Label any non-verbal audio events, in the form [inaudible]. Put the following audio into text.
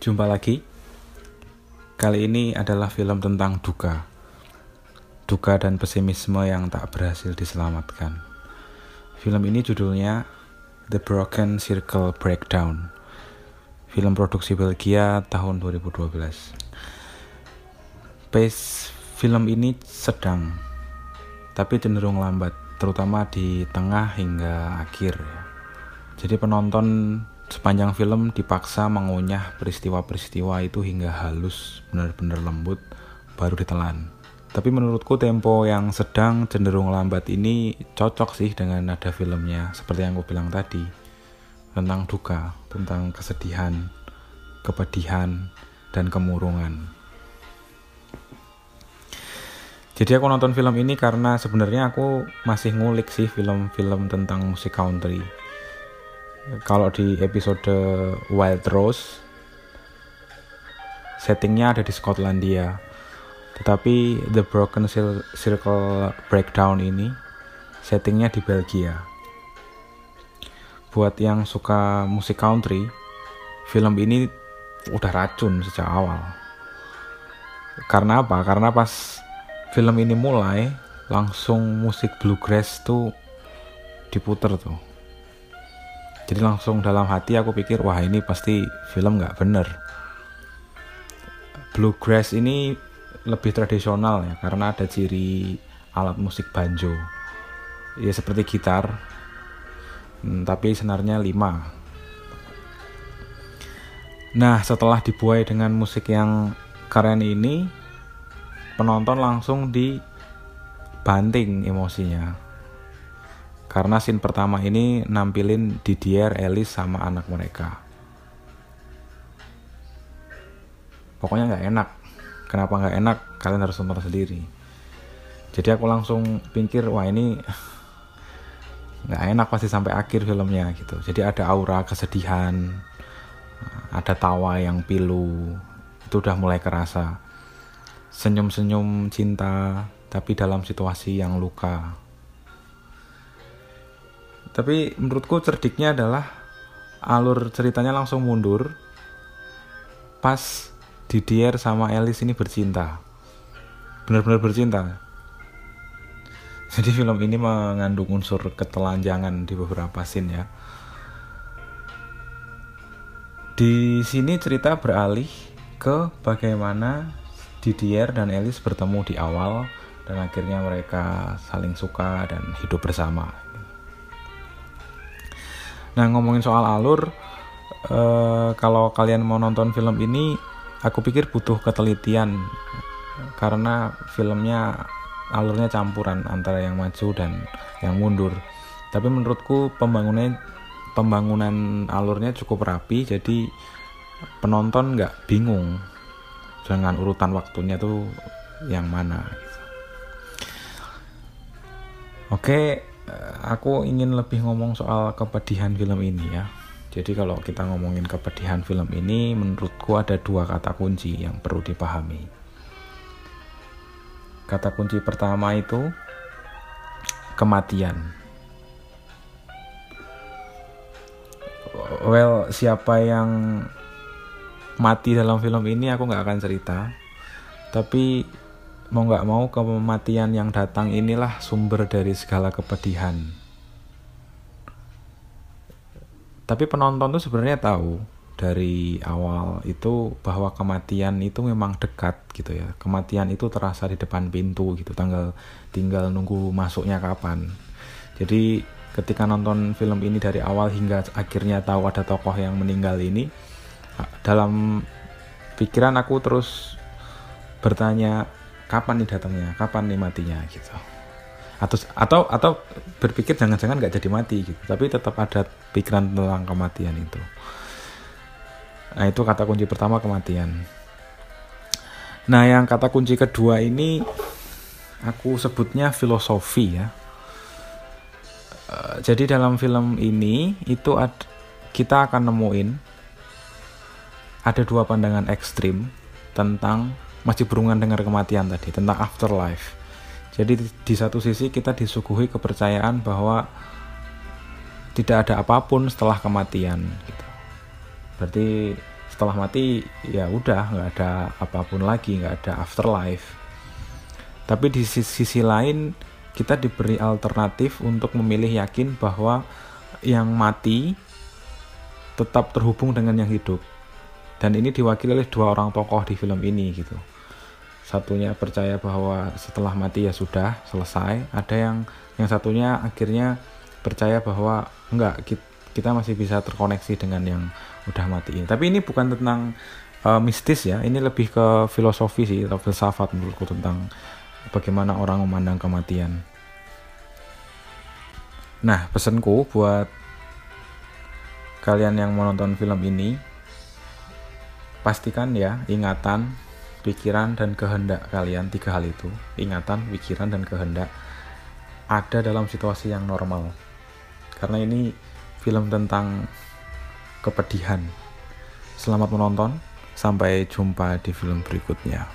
Jumpa lagi. Kali ini adalah film tentang duka. Duka dan pesimisme yang tak berhasil diselamatkan. Film ini judulnya The Broken Circle Breakdown. Film produksi Belgia tahun 2012. Pace film ini sedang, tapi cenderung lambat, terutama di tengah hingga akhir ya. Jadi penonton sepanjang film dipaksa mengunyah peristiwa-peristiwa itu hingga halus, benar-benar lembut, baru ditelan. Tapi menurutku tempo yang sedang cenderung lambat ini cocok sih dengan nada filmnya, seperti yang aku bilang tadi. Tentang duka, tentang kesedihan, kepedihan, dan kemurungan. Jadi aku nonton film ini karena sebenarnya aku masih ngulik sih film-film tentang musik country kalau di episode Wild Rose settingnya ada di Skotlandia. Tetapi The Broken Circle Breakdown ini settingnya di Belgia. Buat yang suka musik country film ini udah racun sejak awal. Karena apa? karena pas film ini mulai langsung musik bluegrass tuh diputer tuh jadi langsung dalam hati aku pikir wah ini pasti film nggak bener. Bluegrass ini lebih tradisional ya karena ada ciri alat musik banjo. Ya seperti gitar hmm, tapi senarnya lima. Nah setelah dibuai dengan musik yang keren ini penonton langsung dibanting emosinya karena scene pertama ini nampilin Didier, Elis sama anak mereka. Pokoknya nggak enak. Kenapa nggak enak? Kalian harus nonton sendiri. Jadi aku langsung pikir wah ini [laughs] nggak enak pasti sampai akhir filmnya gitu. Jadi ada aura kesedihan, ada tawa yang pilu, itu udah mulai kerasa. Senyum-senyum cinta, tapi dalam situasi yang luka tapi menurutku cerdiknya adalah alur ceritanya langsung mundur pas Didier sama Elis ini bercinta. Benar-benar bercinta. Jadi film ini mengandung unsur ketelanjangan di beberapa scene ya. Di sini cerita beralih ke bagaimana Didier dan Elis bertemu di awal dan akhirnya mereka saling suka dan hidup bersama Nah ngomongin soal alur, uh, kalau kalian mau nonton film ini, aku pikir butuh ketelitian karena filmnya alurnya campuran antara yang maju dan yang mundur. Tapi menurutku pembangunannya pembangunan alurnya cukup rapi, jadi penonton nggak bingung dengan urutan waktunya tuh yang mana. Oke, Eh, aku ingin lebih ngomong soal kepedihan film ini ya. Jadi kalau kita ngomongin kepedihan film ini, menurutku ada dua kata kunci yang perlu dipahami. Kata kunci pertama itu kematian. Well, siapa yang mati dalam film ini aku nggak akan cerita. Tapi mau nggak mau kematian yang datang inilah sumber dari segala kepedihan. Tapi penonton tuh sebenarnya tahu dari awal itu bahwa kematian itu memang dekat gitu ya. Kematian itu terasa di depan pintu gitu. Tanggal tinggal nunggu masuknya kapan. Jadi ketika nonton film ini dari awal hingga akhirnya tahu ada tokoh yang meninggal ini dalam pikiran aku terus bertanya kapan nih datangnya? Kapan nih matinya? Gitu. Atau atau atau berpikir jangan-jangan nggak jadi mati gitu. Tapi tetap ada pikiran tentang kematian itu. Nah itu kata kunci pertama kematian. Nah yang kata kunci kedua ini aku sebutnya filosofi ya. Eh, jadi dalam film ini itu ad, kita akan nemuin ada dua pandangan ekstrim tentang masih berhubungan dengan kematian tadi tentang afterlife. Jadi di satu sisi kita disuguhi kepercayaan bahwa tidak ada apa pun setelah kematian gitu. Berarti setelah mati ya udah nggak ada apa pun lagi nggak ada afterlife tapi di sisi lain kita diberi alternatif untuk memilih yakin bahwa yang mati tetap terhubung dengan yang hidup dan ini diwakili oleh dua orang tokoh di film ini gitu. Satunya percaya bahwa setelah mati ya sudah selesai. Ada yang yang satunya akhirnya percaya bahwa enggak kita masih bisa terkoneksi dengan yang udah mati ini. Tapi ini bukan tentang uh, mistis ya ini lebih ke filosofi sih atau filsafat menurutku tentang bagaimana orang memandang kematian. Nah, pesanku buat kalian yang menonton film ini, pastikan ya ingatan, pikiran, dan kehendak kalian tiga hal itu, ingatan, pikiran, dan kehendak ada dalam situasi yang normal. Karena ini film tentang kepedihan. Selamat menonton, sampai jumpa di film berikutnya.